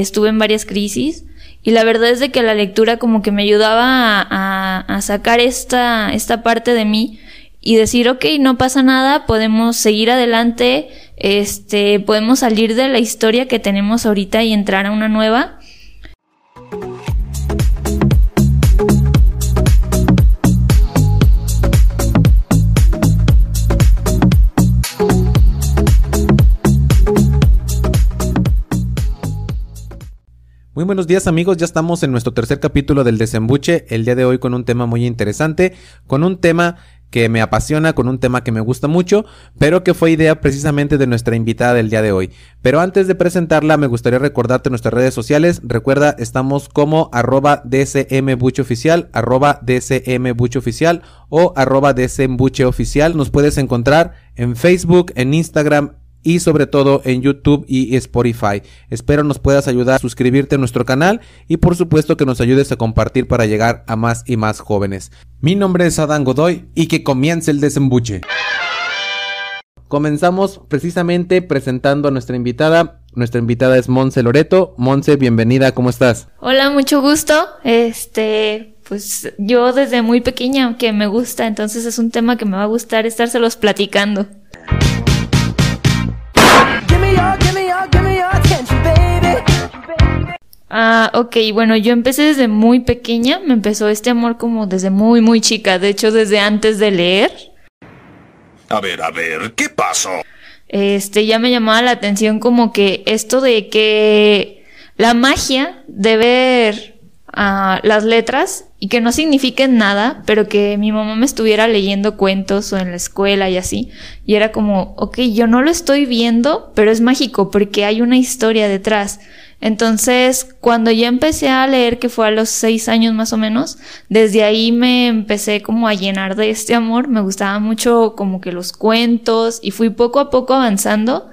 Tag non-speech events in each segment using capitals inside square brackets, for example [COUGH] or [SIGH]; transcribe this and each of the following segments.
estuve en varias crisis y la verdad es de que la lectura como que me ayudaba a, a, sacar esta, esta parte de mí y decir, ok, no pasa nada, podemos seguir adelante, este, podemos salir de la historia que tenemos ahorita y entrar a una nueva. Muy buenos días amigos, ya estamos en nuestro tercer capítulo del desembuche, el día de hoy con un tema muy interesante, con un tema que me apasiona, con un tema que me gusta mucho, pero que fue idea precisamente de nuestra invitada del día de hoy. Pero antes de presentarla, me gustaría recordarte nuestras redes sociales. Recuerda, estamos como arroba dsmbucheoficial, arroba dsmbucheoficial o arroba dsmbucheoficial. Nos puedes encontrar en Facebook, en Instagram, y sobre todo en YouTube y Spotify. Espero nos puedas ayudar a suscribirte a nuestro canal y por supuesto que nos ayudes a compartir para llegar a más y más jóvenes. Mi nombre es Adán Godoy y que comience el desembuche. Comenzamos precisamente presentando a nuestra invitada. Nuestra invitada es Monse Loreto. Monse, bienvenida, ¿cómo estás? Hola, mucho gusto. Este, pues yo desde muy pequeña que me gusta, entonces es un tema que me va a gustar estárselos platicando. Ah, ok, bueno, yo empecé desde muy pequeña, me empezó este amor como desde muy, muy chica, de hecho desde antes de leer. A ver, a ver, ¿qué pasó? Este, ya me llamaba la atención como que esto de que la magia de ver a las letras y que no signifiquen nada, pero que mi mamá me estuviera leyendo cuentos o en la escuela y así. Y era como, ok, yo no lo estoy viendo, pero es mágico porque hay una historia detrás. Entonces, cuando ya empecé a leer, que fue a los seis años más o menos, desde ahí me empecé como a llenar de este amor. Me gustaba mucho como que los cuentos y fui poco a poco avanzando.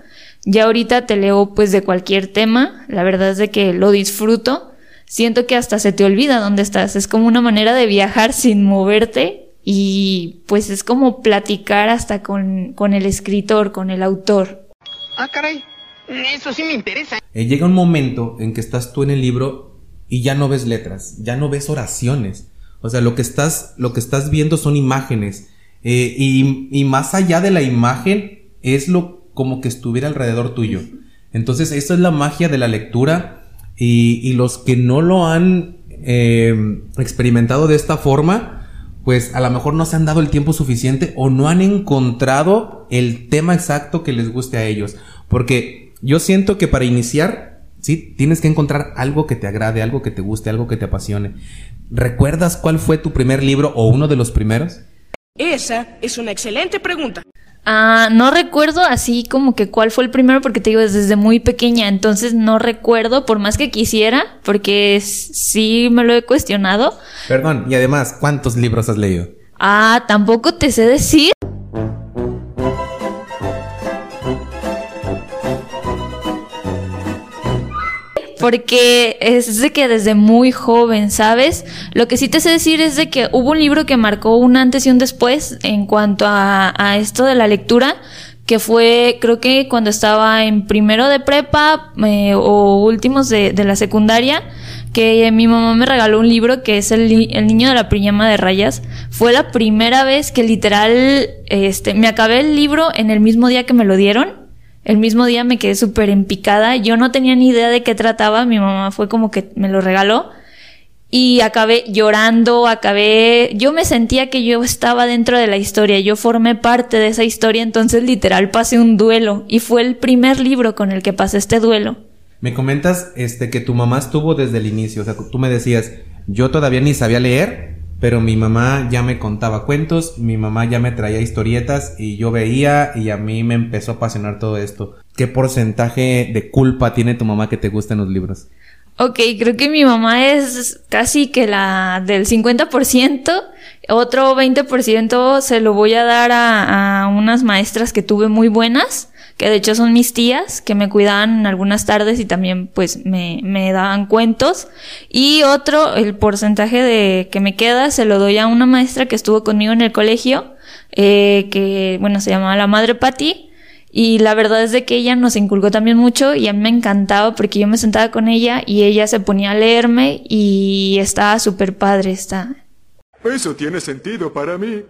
Ya ahorita te leo pues de cualquier tema. La verdad es de que lo disfruto siento que hasta se te olvida dónde estás. Es como una manera de viajar sin moverte y pues es como platicar hasta con, con el escritor, con el autor. Ah, caray, eso sí me interesa. Eh, llega un momento en que estás tú en el libro y ya no ves letras, ya no ves oraciones. O sea, lo que estás, lo que estás viendo son imágenes. Eh, y, y, más allá de la imagen es lo como que estuviera alrededor tuyo. Entonces, esa es la magia de la lectura y, los que no lo han eh, experimentado de esta forma, pues a lo mejor no se han dado el tiempo suficiente o no han encontrado el tema exacto que les guste a ellos. Porque yo siento que para iniciar, sí, tienes que encontrar algo que te agrade, algo que te guste, algo que te apasione. ¿Recuerdas cuál fue tu primer libro o uno de los primeros? Esa es una excelente pregunta. Ah, no recuerdo así como que cuál fue el primero porque te digo desde muy pequeña, entonces no recuerdo por más que quisiera porque sí me lo he cuestionado. Perdón, y además, ¿cuántos libros has leído? Ah, tampoco te sé decir. Porque es de que desde muy joven, ¿sabes? Lo que sí te sé decir es de que hubo un libro que marcó un antes y un después en cuanto a, esto de la lectura, que fue creo que cuando estaba en primero de prepa eh, o últimos de, la secundaria, que mi mamá me regaló un libro que es el, el, niño de la pijama de rayas. Fue la primera vez que literal este, me acabé el libro en el mismo día que me lo dieron el mismo día me quedé súper empicada. Yo no tenía ni idea de qué trataba. Mi mamá fue como que me lo regaló. Y acabé llorando, acabé... Yo me sentía que yo estaba dentro de la historia. Yo formé parte de esa historia. Entonces literal pasé un duelo. Y fue el primer libro con el que pasé este duelo. Me comentas este, que tu mamá estuvo desde el inicio. O sea, tú me decías, yo todavía ni sabía leer pero mi mamá ya me contaba cuentos, mi mamá ya me traía historietas y yo veía y a mí me empezó a apasionar todo esto. ¿Qué porcentaje de culpa tiene tu mamá que te gusten los libros? Ok, creo que mi mamá es casi que la del 50%, otro 20% se lo voy a dar a, a unas maestras que tuve muy buenas que de hecho son mis tías, que me cuidaban algunas tardes y también pues me, me daban cuentos. Y otro, el porcentaje de que me queda, se lo doy a una maestra que estuvo conmigo en el colegio, eh, que bueno, se llamaba la Madre Patti. Y la verdad es de que ella nos inculcó también mucho y a mí me encantaba porque yo me sentaba con ella y ella se ponía a leerme y estaba súper padre. Está. Eso tiene sentido para mí.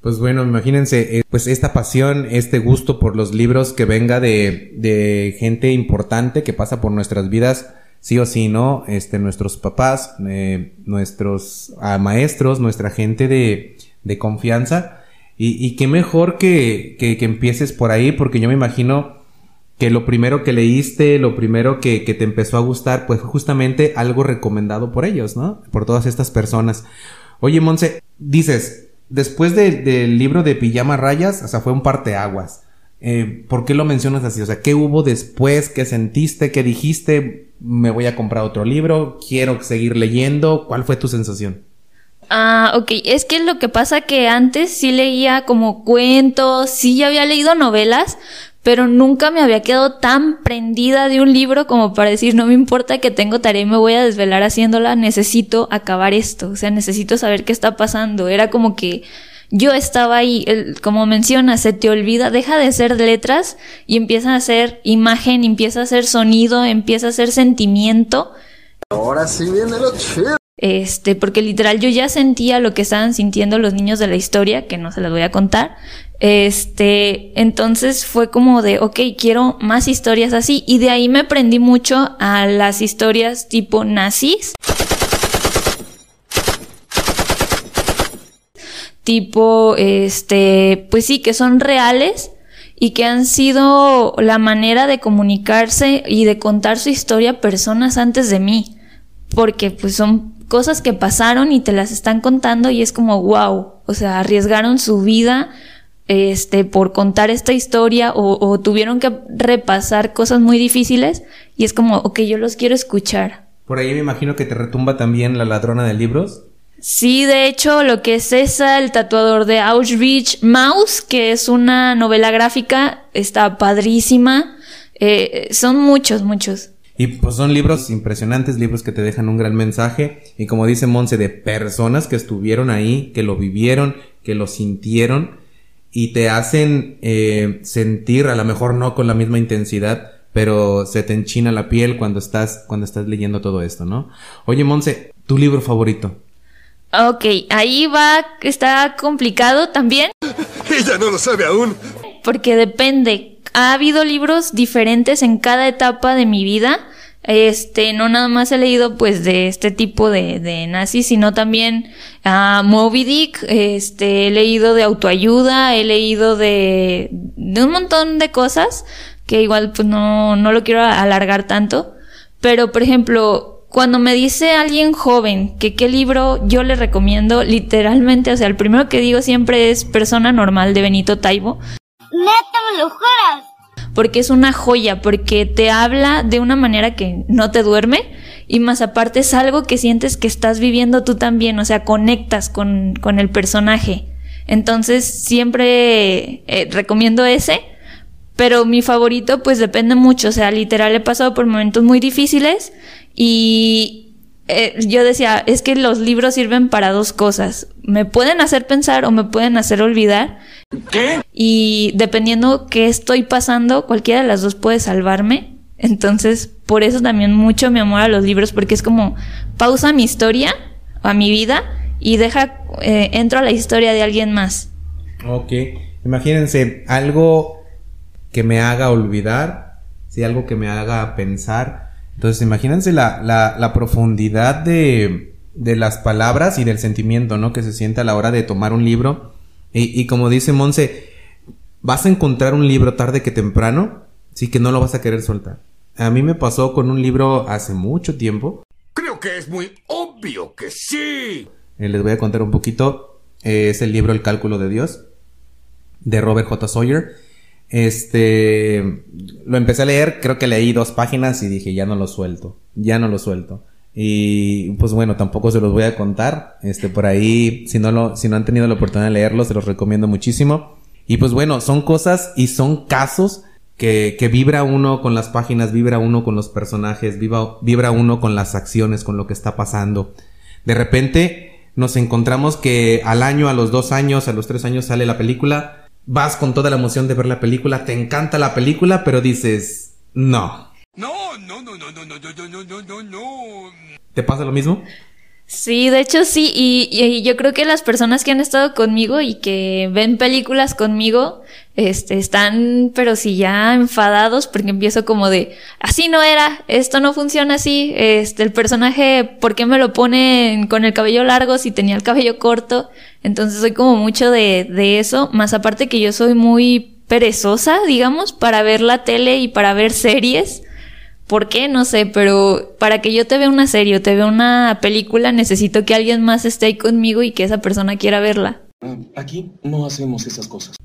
Pues bueno, imagínense, eh, pues esta pasión, este gusto por los libros que venga de, de gente importante que pasa por nuestras vidas, sí o sí, ¿no? Este, nuestros papás, eh, nuestros ah, maestros, nuestra gente de, de confianza. Y, qué mejor que, que, empieces por ahí, porque yo me imagino que lo primero que leíste, lo primero que, que te empezó a gustar, pues justamente algo recomendado por ellos, ¿no? Por todas estas personas. Oye, Monse, dices, después del libro de Pijama Rayas, o sea, fue un parteaguas. Eh, ¿Por qué lo mencionas así? O sea, ¿qué hubo después? ¿Qué sentiste? ¿Qué dijiste? ¿Me voy a comprar otro libro? ¿Quiero seguir leyendo? ¿Cuál fue tu sensación? Ah, ok. Es que lo que pasa que antes sí leía como cuentos, sí ya había leído novelas, pero nunca me había quedado tan prendida de un libro como para decir, no me importa que tengo tarea y me voy a desvelar haciéndola, necesito acabar esto, o sea, necesito saber qué está pasando. Era como que yo estaba ahí, como menciona, se te olvida, deja de ser letras y empieza a ser imagen, empieza a ser sonido, empieza a ser sentimiento. Ahora sí viene lo chido. Este, porque literal yo ya sentía lo que estaban sintiendo los niños de la historia, que no se las voy a contar. Este, entonces fue como de, ok, quiero más historias así. Y de ahí me aprendí mucho a las historias tipo nazis. Tipo, este, pues sí, que son reales y que han sido la manera de comunicarse y de contar su historia personas antes de mí. Porque pues son cosas que pasaron y te las están contando y es como wow, o sea, arriesgaron su vida este por contar esta historia o, o, tuvieron que repasar cosas muy difíciles y es como, ok, yo los quiero escuchar. Por ahí me imagino que te retumba también la ladrona de libros. Sí, de hecho, lo que es esa, el tatuador de Auschwitz, Maus, que es una novela gráfica, está padrísima. Eh, son muchos, muchos. Y pues son libros impresionantes, libros que te dejan un gran mensaje. Y como dice Monse, de personas que estuvieron ahí, que lo vivieron, que lo sintieron y te hacen eh, sentir, a lo mejor no con la misma intensidad, pero se te enchina la piel cuando estás, cuando estás leyendo todo esto, ¿no? Oye, Monse, ¿tu libro favorito? Ok, ahí va, está complicado también. [LAUGHS] Ella no lo sabe aún. Porque depende ha habido libros diferentes en cada etapa de mi vida. Este, no nada más he leído pues de este tipo de, de nazis, sino también a Moby Dick, este, he leído de autoayuda, he leído de, de un montón de cosas que igual pues no, no lo quiero alargar tanto. Pero por ejemplo, cuando me dice alguien joven que qué libro yo le recomiendo, literalmente, o sea, el primero que digo siempre es Persona Normal de Benito Taibo. Me lo juras. Porque es una joya, porque te habla de una manera que no te duerme y más aparte es algo que sientes que estás viviendo tú también, o sea, conectas con, con el personaje. Entonces siempre eh, recomiendo ese, pero mi favorito pues depende mucho, o sea, literal he pasado por momentos muy difíciles y, eh, yo decía, es que los libros sirven para dos cosas. Me pueden hacer pensar o me pueden hacer olvidar. ¿Qué? Y dependiendo qué estoy pasando, cualquiera de las dos puede salvarme. Entonces, por eso también mucho mi amor a los libros, porque es como pausa mi historia, a mi vida, y deja, eh, entro a la historia de alguien más. Ok. Imagínense, algo que me haga olvidar, si algo que me haga pensar. Entonces, imagínense la, la, la profundidad de, de las palabras y del sentimiento, ¿no? Que se siente a la hora de tomar un libro y, y, como dice Monse, vas a encontrar un libro tarde que temprano, sí que no lo vas a querer soltar. A mí me pasó con un libro hace mucho tiempo. Creo que es muy obvio que sí. Eh, les voy a contar un poquito. Eh, es el libro El cálculo de Dios, de Robert J. Sawyer. Este, lo empecé a leer, creo que leí dos páginas y dije, ya no lo suelto, ya no lo suelto. Y pues bueno, tampoco se los voy a contar. Este, por ahí, si no lo, si no han tenido la oportunidad de leerlo, se los recomiendo muchísimo. Y pues bueno, son cosas y son casos que, que vibra uno con las páginas, vibra uno con los personajes, vibra, vibra uno con las acciones, con lo que está pasando. De repente nos encontramos que al año, a los dos años, a los tres años sale la película vas con toda la emoción de ver la película, te encanta la película, pero dices, no. No, no, no, no, no, no, no, no, no, no, no. ¿Te pasa lo mismo? Sí, de hecho sí, y, y yo creo que las personas que han estado conmigo y que ven películas conmigo, este, están, pero sí ya enfadados porque empiezo como de, así no era, esto no funciona así, este, el personaje, ¿por qué me lo ponen con el cabello largo si tenía el cabello corto? Entonces soy como mucho de, de eso, más aparte que yo soy muy perezosa, digamos, para ver la tele y para ver series. ¿Por qué? No sé, pero para que yo te vea una serie o te vea una película, necesito que alguien más esté ahí conmigo y que esa persona quiera verla. Aquí no hacemos esas cosas.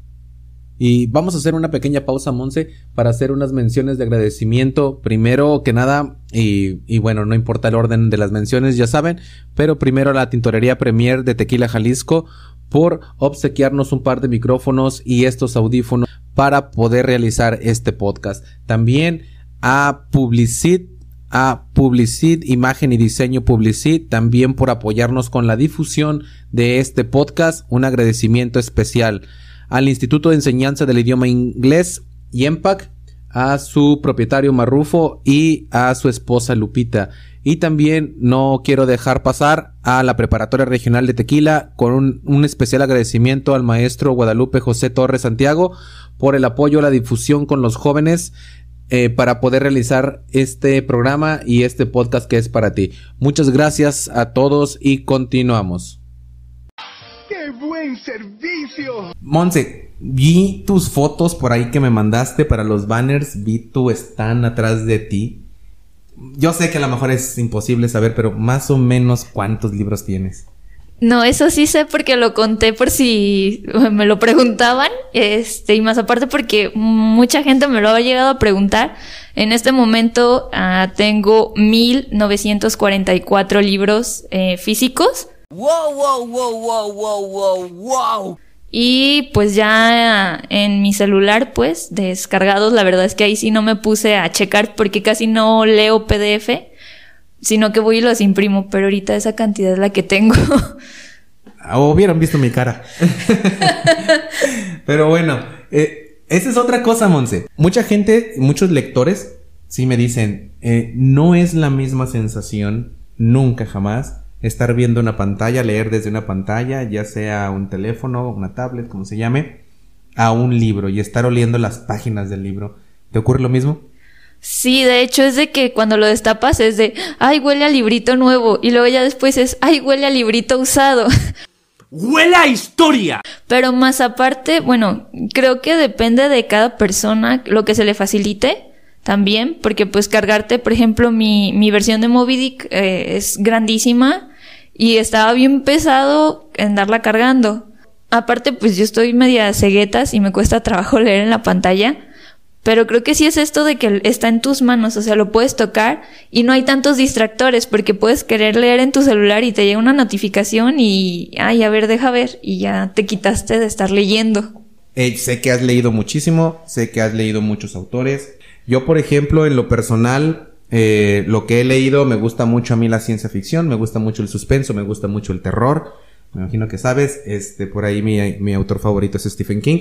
Y vamos a hacer una pequeña pausa, Monse, para hacer unas menciones de agradecimiento. Primero que nada, y, bueno, no importa el orden de las menciones, ya saben, pero primero a la Tintorería Premier de Tequila Jalisco por obsequiarnos un par de micrófonos y estos audífonos para poder realizar este podcast. También a Publicit, a Publicit, Imagen y Diseño Publicit, también por apoyarnos con la difusión de este podcast. Un agradecimiento especial al Instituto de Enseñanza del Idioma Inglés, IEMPAC, a su propietario Marrufo y a su esposa Lupita. Y también no quiero dejar pasar a la Preparatoria Regional de Tequila con un, especial agradecimiento al maestro Guadalupe José Torres Santiago por el apoyo a la difusión con los jóvenes eh, para poder realizar este programa y este podcast que es para ti. Muchas gracias a todos y continuamos. ¡Qué buen servicio! Monse, vi tus fotos por ahí que me mandaste para los banners, vi tu stand atrás de ti. Yo sé que a lo mejor es imposible saber, pero más o menos cuántos libros tienes. No, eso sí sé porque lo conté por si me lo preguntaban, este, y más aparte porque mucha gente me lo ha llegado a preguntar. En este momento uh, tengo 1944 libros eh, físicos. Wow, wow, wow, wow, wow, wow, wow. Y pues ya en mi celular, pues, descargados, la verdad es que ahí sí no me puse a checar porque casi no leo PDF sino que voy y los imprimo, pero ahorita esa cantidad es la que tengo. O hubieran visto mi cara. pero bueno, eh, esa es otra cosa, Monse. Mucha gente, muchos lectores, sí me dicen, eh, no es la misma sensación, nunca jamás, estar viendo una pantalla, leer desde una pantalla, ya sea un teléfono, una tablet, como se llame, a un libro y estar oliendo las páginas del libro. ¿Te ocurre lo mismo? Sí, de hecho es de que cuando lo destapas es de, ay, huele a librito nuevo. Y luego ya después es, ay, huele a librito usado. [LAUGHS] ¡Huele a historia! Pero más aparte, bueno, creo que depende de cada persona lo que se le facilite también, porque pues cargarte, por ejemplo, mi, mi versión de Moby Dick eh, es grandísima y estaba bien pesado en darla cargando. Aparte, pues yo estoy media ceguetas y me cuesta trabajo [LAUGHS] leer en la pantalla. Pero creo que sí es esto de que está en tus manos, o sea, lo puedes tocar y no hay tantos distractores porque puedes querer leer en tu celular y te llega una notificación y, ay, a ver, deja ver y ya te quitaste de estar leyendo. Eh, sé que has leído muchísimo, sé que has leído muchos autores. Yo, por ejemplo, en lo personal, eh, lo que he leído me gusta mucho a mí la ciencia ficción, me gusta mucho el suspenso, me gusta mucho el terror. Me imagino que sabes, este, por ahí mi, autor favorito es Stephen King.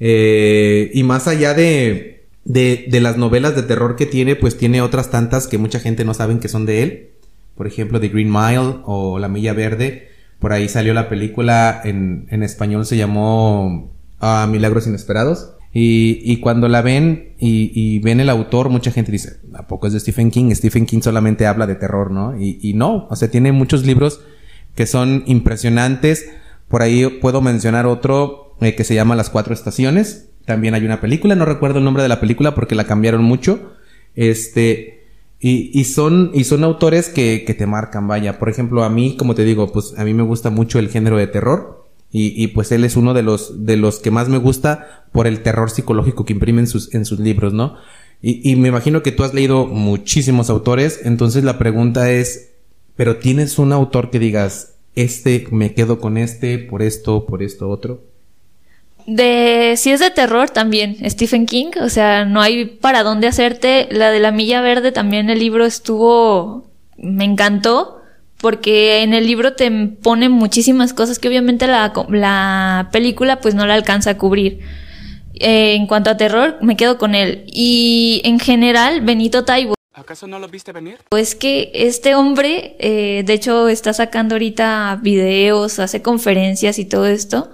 Eh, y más allá de, de, las novelas de terror que tiene, pues tiene otras tantas que mucha gente no sabe que son de él. Por ejemplo, The Green Mile o La Milla Verde. Por ahí salió la película, en, en español se llamó uh, Milagros Inesperados. Y, y, cuando la ven y, y, ven el autor, mucha gente dice, ¿a poco es de Stephen King? Stephen King solamente habla de terror, ¿no? Y, y no, o sea, tiene muchos libros que son impresionantes. Por ahí puedo mencionar otro eh, que se llama Las Cuatro Estaciones. También hay una película, no recuerdo el nombre de la película porque la cambiaron mucho. Este, y, y son, y son autores que, que te marcan, vaya. Por ejemplo, a mí, como te digo, pues a mí me gusta mucho el género de terror. Y, y pues él es uno de los, de los que más me gusta por el terror psicológico que imprime en sus, en sus libros, ¿no? Y, y me imagino que tú has leído muchísimos autores, entonces la pregunta es, pero tienes un autor que digas, este, me quedo con este, por esto, por esto, otro. De si es de terror también, Stephen King, o sea, no hay para dónde hacerte. La de la milla verde también el libro estuvo me encantó porque en el libro te pone muchísimas cosas que obviamente la, la película pues no la alcanza a cubrir. Eh, en cuanto a terror, me quedo con él. Y en general, Benito Taibo. ¿Acaso no lo viste venir? Pues que este hombre, eh, de hecho, está sacando ahorita videos, hace conferencias y todo esto.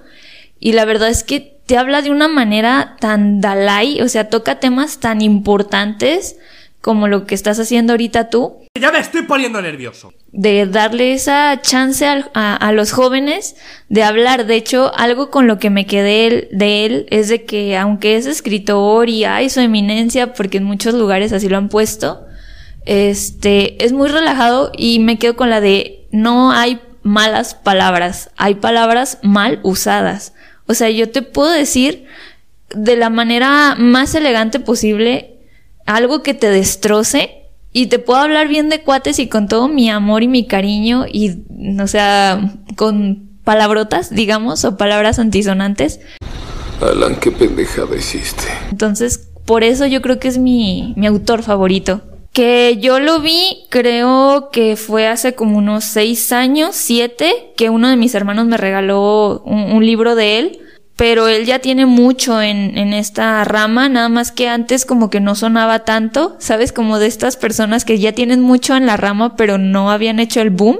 Y la verdad es que te habla de una manera tan Dalai, o sea, toca temas tan importantes como lo que estás haciendo ahorita tú. Ya me estoy poniendo nervioso. De darle esa chance a, a, a los jóvenes de hablar. De hecho, algo con lo que me quedé de él es de que aunque es escritor y hay su eminencia, porque en muchos lugares así lo han puesto, este, es muy relajado y me quedo con la de no hay malas palabras, hay palabras mal usadas. O sea, yo te puedo decir de la manera más elegante posible algo que te destroce y te puedo hablar bien de cuates y con todo mi amor y mi cariño y, o sea, con palabrotas, digamos, o palabras antisonantes. Alan, qué pendejada hiciste. Entonces, por eso yo creo que es mi, mi autor favorito. Que yo lo vi, creo que fue hace como unos seis años, siete, que uno de mis hermanos me regaló un, un libro de él pero él ya tiene mucho en, en esta rama, nada más que antes como que no sonaba tanto, ¿sabes? Como de estas personas que ya tienen mucho en la rama, pero no habían hecho el boom.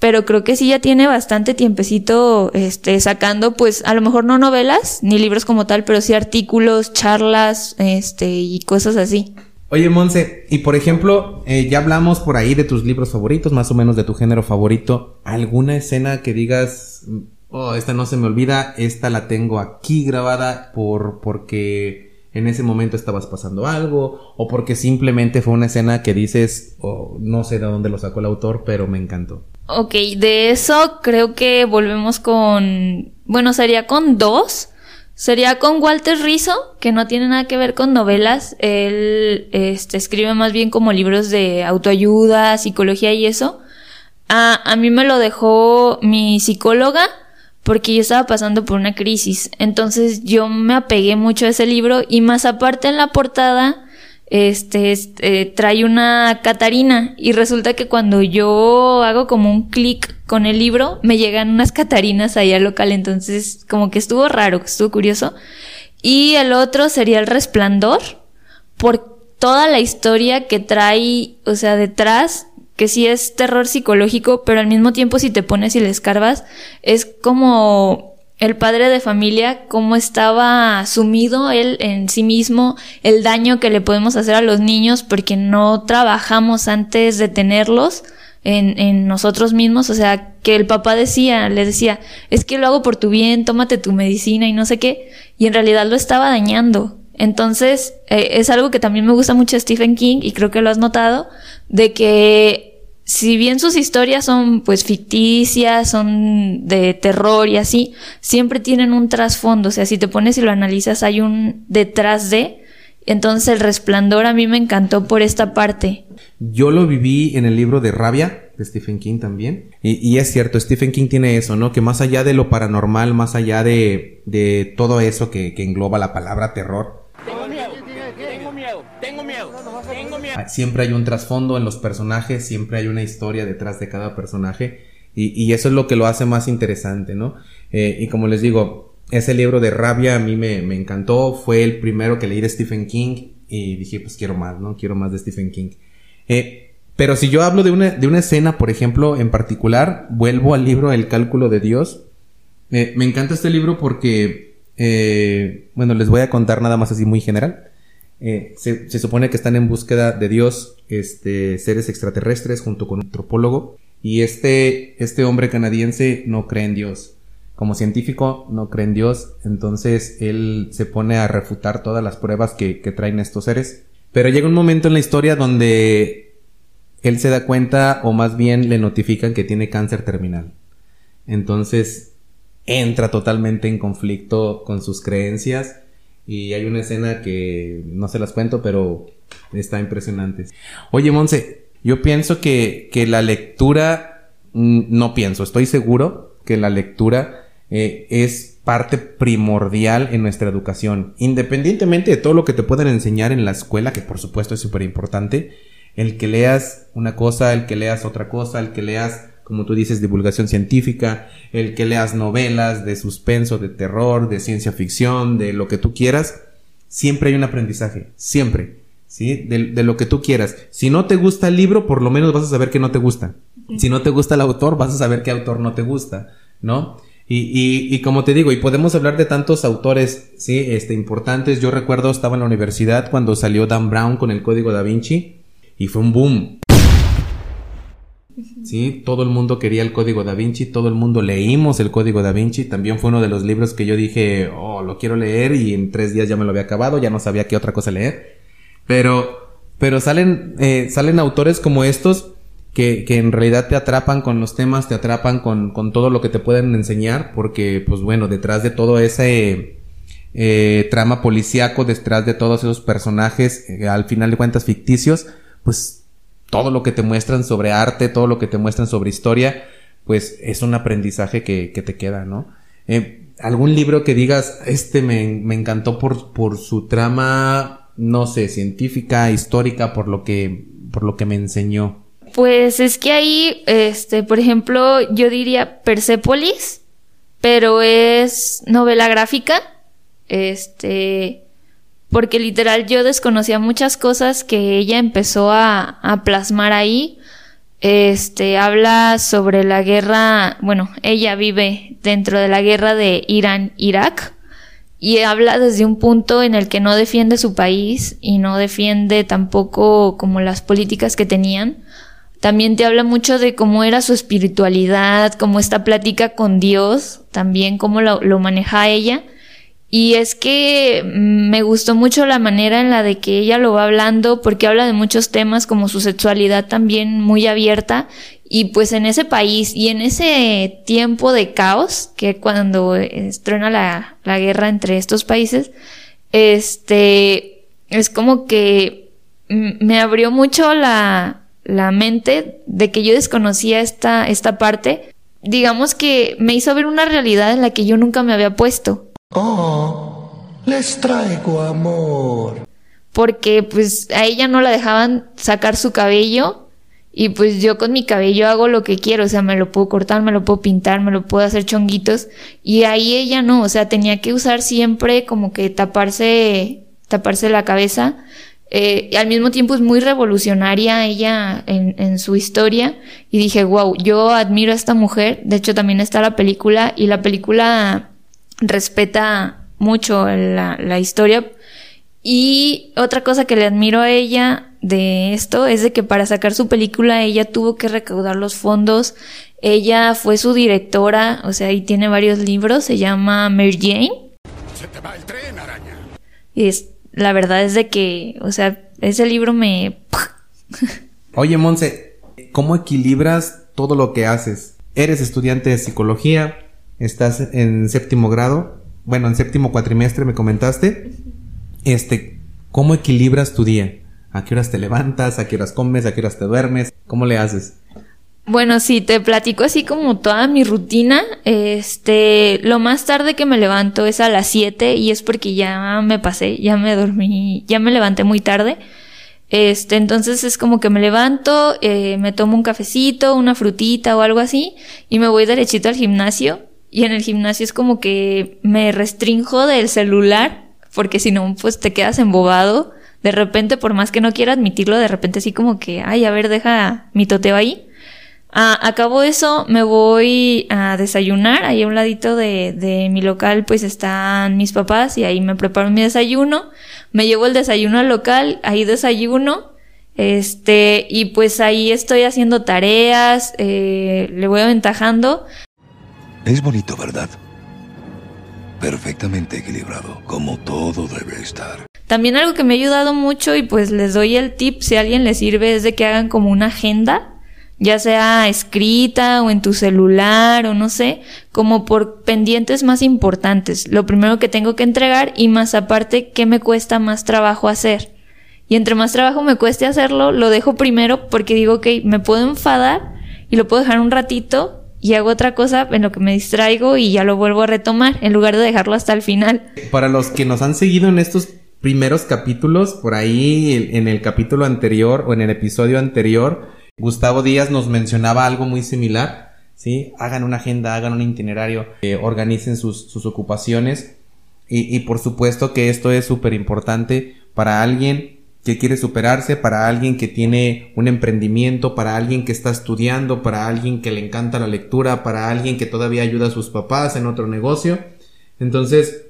Pero creo que sí ya tiene bastante tiempecito, este, sacando, pues, a lo mejor no novelas, ni libros como tal, pero sí artículos, charlas, este, y cosas así. Oye, Monse, y por ejemplo, eh, ya hablamos por ahí de tus libros favoritos, más o menos de tu género favorito. ¿Alguna escena que digas, oh, esta no se me olvida, esta la tengo aquí grabada por, porque en ese momento estabas pasando algo, o porque simplemente fue una escena que dices, oh, no sé de dónde lo sacó el autor, pero me encantó. Ok, de eso creo que volvemos con, bueno, sería con dos. Sería con Walter Rizzo, que no tiene nada que ver con novelas. Él este, escribe más bien como libros de autoayuda, psicología y eso. A, a mí me lo dejó mi psicóloga porque yo estaba pasando por una crisis. Entonces yo me apegué mucho a ese libro y más aparte en la portada este, este trae una Catarina y resulta que cuando yo hago como un clic con el libro me llegan unas Catarinas allá al local, entonces como que estuvo raro, estuvo curioso. Y el otro sería El Resplandor por toda la historia que trae, o sea, detrás que sí es terror psicológico, pero al mismo tiempo si te pones y le escarbas, es como el padre de familia, cómo estaba sumido él en sí mismo, el daño que le podemos hacer a los niños porque no trabajamos antes de tenerlos en, nosotros mismos, o sea, que el papá decía, le decía, es que lo hago por tu bien, tómate tu medicina y no sé qué, y en realidad lo estaba dañando. Entonces, eh, es algo que también me gusta mucho Stephen King y creo que lo has notado, de que si bien sus historias son pues ficticias, son de terror y así, siempre tienen un trasfondo, o sea, si te pones y lo analizas hay un detrás de, entonces el resplandor a mí me encantó por esta parte. Yo lo viví en el libro de Rabia de Stephen King también. Y, y, es cierto, Stephen King tiene eso, ¿no? Que más allá de lo paranormal, más allá de, de todo eso que, que engloba la palabra terror, Siempre hay un trasfondo en los personajes, siempre hay una historia detrás de cada personaje y, eso es lo que lo hace más interesante, ¿no? Eh, y como les digo, ese libro de Rabia a mí me, me, encantó, fue el primero que leí de Stephen King y dije, pues quiero más, ¿no? Quiero más de Stephen King. Eh, pero si yo hablo de una, de una escena, por ejemplo, en particular, vuelvo al libro El cálculo de Dios. Eh, me encanta este libro porque, bueno, les voy a contar nada más así muy general. Eh, se, supone que están en búsqueda de Dios, este, seres extraterrestres junto con un antropólogo. Y este, este hombre canadiense no cree en Dios. Como científico no cree en Dios. Entonces él se pone a refutar todas las pruebas que, que traen estos seres. Pero llega un momento en la historia donde él se da cuenta o más bien le notifican que tiene cáncer terminal. Entonces entra totalmente en conflicto con sus creencias y hay una escena que no se las cuento, pero está impresionante. Oye, Monse, yo pienso que, que la lectura, no pienso, estoy seguro que la lectura eh, es parte primordial en nuestra educación, independientemente de todo lo que te puedan enseñar en la escuela, que por supuesto es súper importante. El que leas una cosa, el que leas otra cosa, el que leas, como tú dices, divulgación científica, el que leas novelas de suspenso, de terror, de ciencia ficción, de lo que tú quieras, siempre hay un aprendizaje, siempre. ¿sí? De, de, lo que tú quieras. Si no te gusta el libro, por lo menos vas a saber que no te gusta. Si no te gusta el autor, vas a saber qué autor no te gusta, ¿no? Y, y, y, como te digo, y podemos hablar de tantos autores, sí, este, importantes. Yo recuerdo, estaba en la universidad cuando salió Dan Brown con el Código Da Vinci y fue un boom. Sí, todo el mundo quería el Código Da Vinci, todo el mundo leímos el Código Da Vinci. También fue uno de los libros que yo dije, oh, lo quiero leer y en tres días ya me lo había acabado, ya no sabía qué otra cosa leer. Pero, pero salen, eh, salen autores como estos que, que, en realidad te atrapan con los temas, te atrapan con, con, todo lo que te pueden enseñar, porque, pues bueno, detrás de todo ese eh, trama policíaco, detrás de todos esos personajes, eh, al final de cuentas ficticios, pues todo lo que te muestran sobre arte, todo lo que te muestran sobre historia, pues es un aprendizaje que, que te queda, ¿no? Eh, algún libro que digas, este me, me encantó por, por su trama, no sé, científica, histórica, por lo que, por lo que me enseñó. Pues es que ahí, este, por ejemplo, yo diría Persepolis, pero es novela gráfica, este, porque literal yo desconocía muchas cosas que ella empezó a, a plasmar ahí. Este, habla sobre la guerra, bueno, ella vive dentro de la guerra de Irán-Irak y habla desde un punto en el que no defiende su país y no defiende tampoco como las políticas que tenían, también te habla mucho de cómo era su espiritualidad, cómo esta plática con Dios, también cómo lo, lo, maneja ella. Y es que me gustó mucho la manera en la de que ella lo va hablando, porque habla de muchos temas como su sexualidad también muy abierta. Y pues en ese país y en ese tiempo de caos, que cuando estrena la, la guerra entre estos países, este, es como que me abrió mucho la, la mente de que yo desconocía esta, esta parte, digamos que me hizo ver una realidad en la que yo nunca me había puesto. Oh, les traigo amor. Porque pues a ella no la dejaban sacar su cabello y pues yo con mi cabello hago lo que quiero, o sea, me lo puedo cortar, me lo puedo pintar, me lo puedo hacer chonguitos. Y ahí ella no, o sea, tenía que usar siempre como que taparse, taparse la cabeza. Eh, y al mismo tiempo es muy revolucionaria ella en, su historia. Y dije, wow, yo admiro a esta mujer, de hecho también está la película. Y la película respeta mucho la, la historia y otra cosa que le admiro a ella de esto es de que para sacar su película ella tuvo que recaudar los fondos, ella fue su directora, o sea, ahí tiene varios libros, se llama Mary Jane. Se te va el tren, araña. Y es la verdad es de que, o sea, ese libro me... Oye, Monse, ¿cómo equilibras todo lo que haces? Eres estudiante de psicología, estás en séptimo grado, bueno, en séptimo cuatrimestre me comentaste. Este, ¿cómo equilibras tu día? ¿A qué horas te levantas? ¿A qué horas comes? ¿A qué horas te duermes? ¿Cómo le haces? Bueno, sí, te platico así como toda mi rutina. Este, lo más tarde que me levanto es a las 7 y es porque ya me pasé, ya me dormí, ya me levanté muy tarde. Este, entonces es como que me levanto, eh, me tomo un cafecito, una frutita o algo así y me voy derechito al gimnasio. Y en el gimnasio es como que me restrinjo del celular porque si no, pues te quedas embobado. De repente, por más que no quiera admitirlo, de repente así como que, ay, a ver, deja mi toteo ahí. Ah, acabo eso, me voy a desayunar. Ahí a un ladito de, de, mi local, pues están mis papás y ahí me preparo mi desayuno. Me llevo el desayuno al local, ahí desayuno. Este, y pues ahí estoy haciendo tareas, eh, le voy aventajando. Es bonito, ¿verdad? Perfectamente equilibrado, como todo debe estar. También algo que me ha ayudado mucho y pues les doy el tip si a alguien le sirve es de que hagan como una agenda ya sea escrita o en tu celular o no sé, como por pendientes más importantes, lo primero que tengo que entregar y más aparte qué me cuesta más trabajo hacer. Y entre más trabajo me cueste hacerlo, lo dejo primero porque digo que me puedo enfadar y lo puedo dejar un ratito y hago otra cosa en lo que me distraigo y ya lo vuelvo a retomar en lugar de dejarlo hasta el final. Para los que nos han seguido en estos primeros capítulos, por ahí en el capítulo anterior o en el episodio anterior, Gustavo Díaz nos mencionaba algo muy similar, ¿sí? Hagan una agenda, hagan un itinerario, eh, organicen sus, sus ocupaciones y, y por supuesto que esto es súper importante para alguien que quiere superarse, para alguien que tiene un emprendimiento, para alguien que está estudiando, para alguien que le encanta la lectura, para alguien que todavía ayuda a sus papás en otro negocio. Entonces,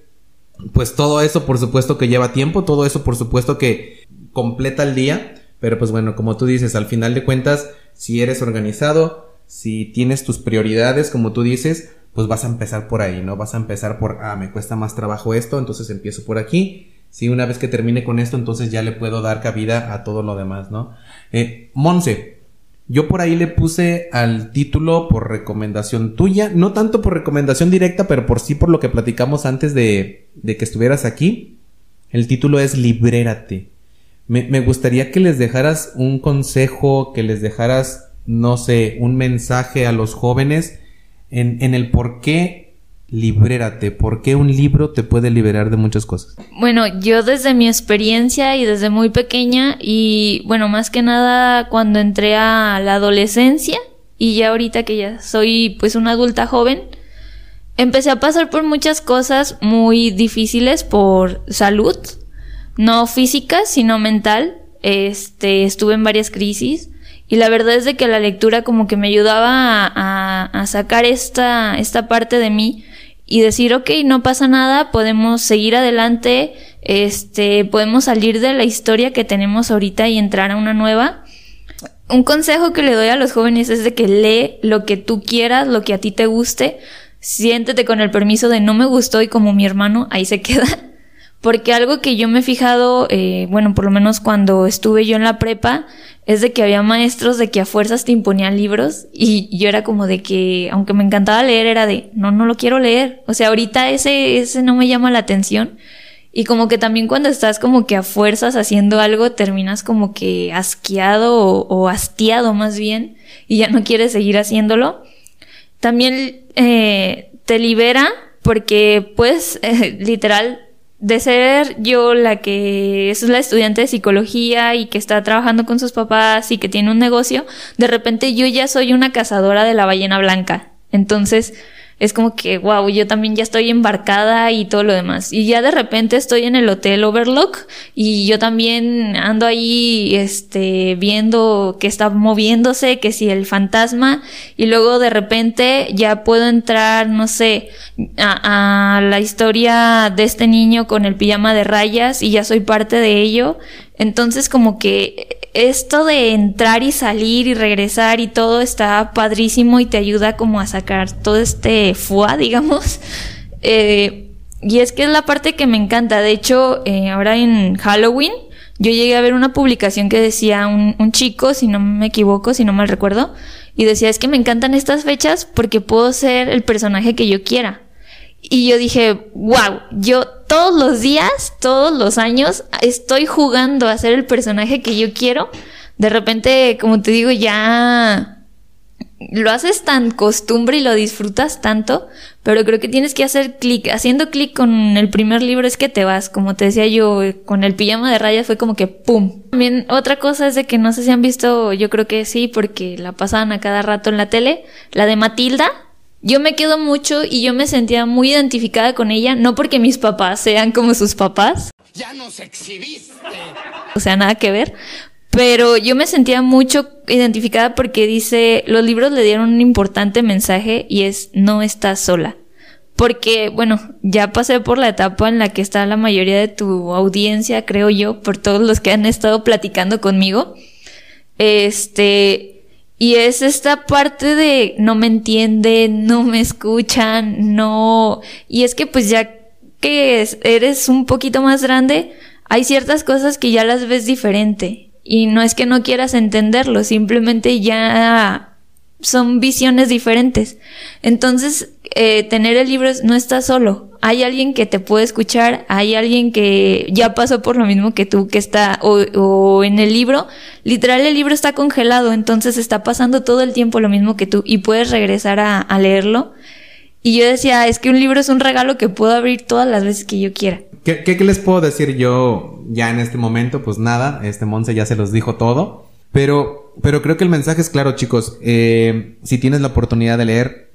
pues todo eso por supuesto que lleva tiempo, todo eso por supuesto que completa el día, pero pues bueno, como tú dices, al final de cuentas, si eres organizado, si tienes tus prioridades, como tú dices, pues vas a empezar por ahí, ¿no? Vas a empezar por, ah, me cuesta más trabajo esto, entonces empiezo por aquí. Si una vez que termine con esto, entonces ya le puedo dar cabida a todo lo demás, ¿no? Eh, Monse, yo por ahí le puse al título por recomendación tuya, no tanto por recomendación directa, pero por sí por lo que platicamos antes de, de que estuvieras aquí. El título es Librérate. Me, me, gustaría que les dejaras un consejo, que les dejaras, no sé, un mensaje a los jóvenes en, en el por qué Librérate, ¿por qué un libro te puede liberar de muchas cosas? Bueno, yo desde mi experiencia y desde muy pequeña y bueno, más que nada cuando entré a la adolescencia y ya ahorita que ya soy pues una adulta joven, empecé a pasar por muchas cosas muy difíciles por salud, no física, sino mental. Este, estuve en varias crisis y la verdad es de que la lectura como que me ayudaba a, a, a sacar esta, esta parte de mí y decir, ok, no pasa nada, podemos seguir adelante, este, podemos salir de la historia que tenemos ahorita y entrar a una nueva. Un consejo que le doy a los jóvenes es de que lee lo que tú quieras, lo que a ti te guste, siéntete con el permiso de no me gustó y como mi hermano, ahí se queda. [LAUGHS] Porque algo que yo me he fijado, eh, bueno, por lo menos cuando estuve yo en la prepa, es de que había maestros de que a fuerzas te imponían libros y yo era como de que, aunque me encantaba leer, era de, no, no lo quiero leer. O sea, ahorita ese, ese no me llama la atención. Y como que también cuando estás como que a fuerzas haciendo algo, terminas como que asqueado o, o hastiado más bien y ya no quieres seguir haciéndolo. También eh, te libera porque pues [LAUGHS] eh, literal de ser yo la que es la estudiante de psicología y que está trabajando con sus papás y que tiene un negocio, de repente yo ya soy una cazadora de la ballena blanca. Entonces, es como que, wow, yo también ya estoy embarcada y todo lo demás. Y ya de repente estoy en el hotel Overlook y yo también ando ahí, este, viendo que está moviéndose, que si el fantasma, y luego de repente ya puedo entrar, no sé, a, a la historia de este niño con el pijama de rayas y ya soy parte de ello. Entonces como que esto de entrar y salir y regresar y todo está padrísimo y te ayuda como a sacar todo este fuá, [LAUGHS] digamos. Eh, y es que es la parte que me encanta. De hecho, eh, ahora en Halloween, yo llegué a ver una publicación que decía un, un, chico, si no me equivoco, si no mal recuerdo, y decía, es que me encantan estas fechas porque puedo ser el personaje que yo quiera. Y yo dije, wow, yo todos los días, todos los años, estoy jugando a ser el personaje que yo quiero. De repente, como te digo, ya lo haces tan costumbre y lo disfrutas tanto, pero creo que tienes que hacer clic. Haciendo clic con el primer libro es que te vas. Como te decía yo, con el pijama de rayas fue como que ¡pum! También otra cosa es de que no sé si han visto, yo creo que sí, porque la pasaban a cada rato en la tele, la de Matilda. Yo me quedo mucho y yo me sentía muy identificada con ella, no porque mis papás sean como sus papás. Ya nos exhibiste. O sea, nada que ver. Pero yo me sentía mucho identificada porque dice, los libros le dieron un importante mensaje y es, no estás sola. Porque, bueno, ya pasé por la etapa en la que está la mayoría de tu audiencia, creo yo, por todos los que han estado platicando conmigo. Este, y es esta parte de no me entienden, no me escuchan, no... Y es que pues ya que eres un poquito más grande, hay ciertas cosas que ya las ves diferente. Y no es que no quieras entenderlo, simplemente ya son visiones diferentes. Entonces, eh, tener el libro no está solo hay alguien que te puede escuchar, hay alguien que ya pasó por lo mismo que tú, que está, o, o, en el libro, literal el libro está congelado, entonces está pasando todo el tiempo lo mismo que tú y puedes regresar a, leerlo. Y yo decía, es que un libro es un regalo que puedo abrir todas las veces que yo quiera. ¿qué, qué, les puedo decir yo ya en este momento? Pues nada, este Monse ya se los dijo todo. Pero, pero creo que el mensaje es claro, chicos. Eh, si tienes la oportunidad de leer,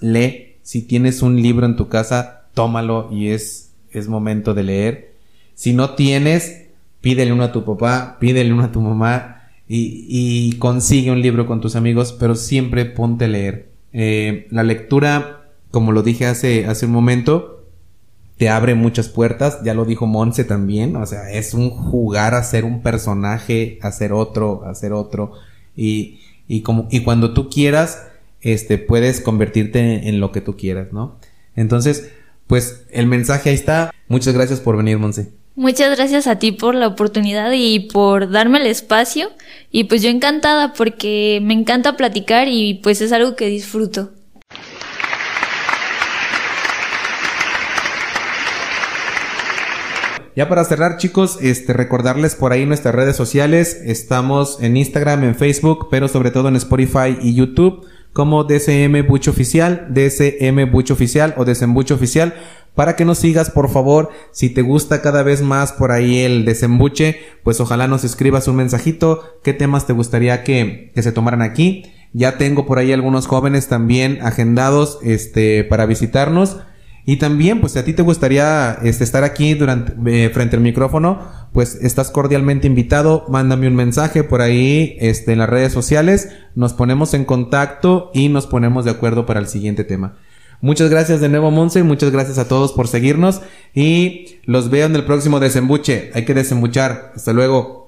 lee. Si tienes un libro en tu casa, tómalo y es, es momento de leer. Si no tienes, pídele uno a tu papá, pídele uno a tu mamá y, consigue un libro con tus amigos, pero siempre ponte a leer. Eh, la lectura, como lo dije hace, hace un momento, te abre muchas puertas, ya lo dijo Monse también, o sea, es un jugar a ser un personaje, a ser otro, a ser otro, y, y como, y cuando tú quieras, este, puedes convertirte en lo que tú quieras, ¿no? Entonces, pues el mensaje ahí está. Muchas gracias por venir, Monse. Muchas gracias a ti por la oportunidad y por darme el espacio. Y pues yo encantada porque me encanta platicar y pues es algo que disfruto. Ya para cerrar, chicos, este recordarles por ahí nuestras redes sociales. Estamos en Instagram, en Facebook, pero sobre todo en Spotify y YouTube como DCM Bucho Oficial, DCM Bucho Oficial o Desembucho Oficial para que nos sigas por favor. Si te gusta cada vez más por ahí el desembuche, pues ojalá nos escribas un mensajito, qué temas te gustaría que, que se tomaran aquí. Ya tengo por ahí algunos jóvenes también agendados este, para visitarnos. Y también, pues si a ti te gustaría este, estar aquí durante, eh, frente al micrófono, pues estás cordialmente invitado. Mándame un mensaje por ahí este, en las redes sociales. Nos ponemos en contacto y nos ponemos de acuerdo para el siguiente tema. Muchas gracias de nuevo, Monse. Muchas gracias a todos por seguirnos. Y los veo en el próximo desembuche. Hay que desembuchar. Hasta luego.